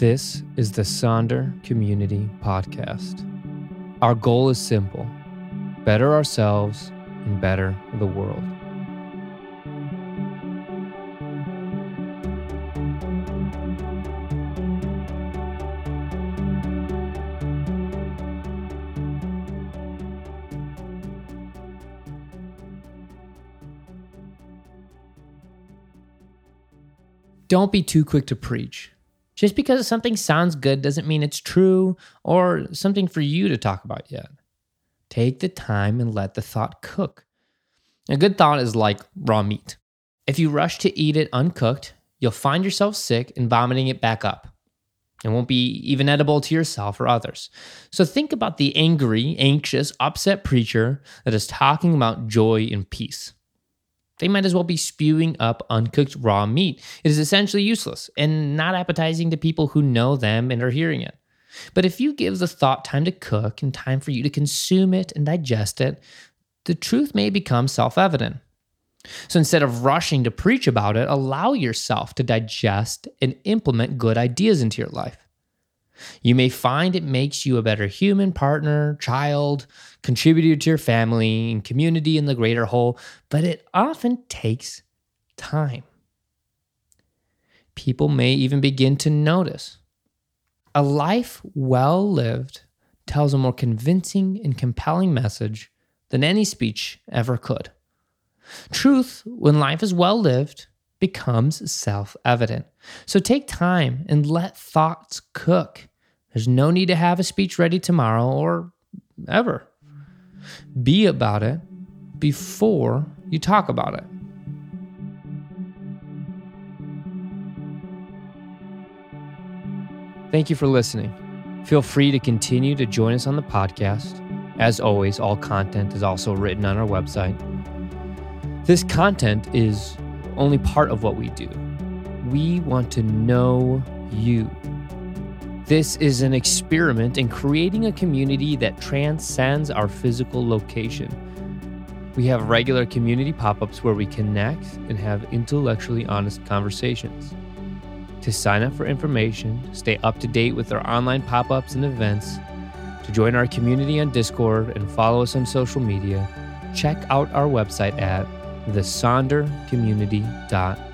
This is the Sonder Community Podcast. Our goal is simple better ourselves and better the world. Don't be too quick to preach. Just because something sounds good doesn't mean it's true or something for you to talk about yet. Take the time and let the thought cook. A good thought is like raw meat. If you rush to eat it uncooked, you'll find yourself sick and vomiting it back up. It won't be even edible to yourself or others. So think about the angry, anxious, upset preacher that is talking about joy and peace. They might as well be spewing up uncooked raw meat. It is essentially useless and not appetizing to people who know them and are hearing it. But if you give the thought time to cook and time for you to consume it and digest it, the truth may become self evident. So instead of rushing to preach about it, allow yourself to digest and implement good ideas into your life. You may find it makes you a better human, partner, child, contributor to your family and community in the greater whole, but it often takes time. People may even begin to notice. A life well lived tells a more convincing and compelling message than any speech ever could. Truth, when life is well lived, becomes self evident. So take time and let thoughts cook. There's no need to have a speech ready tomorrow or ever. Be about it before you talk about it. Thank you for listening. Feel free to continue to join us on the podcast. As always, all content is also written on our website. This content is only part of what we do. We want to know you. This is an experiment in creating a community that transcends our physical location. We have regular community pop ups where we connect and have intellectually honest conversations. To sign up for information, stay up to date with our online pop ups and events, to join our community on Discord and follow us on social media, check out our website at thesondercommunity.com.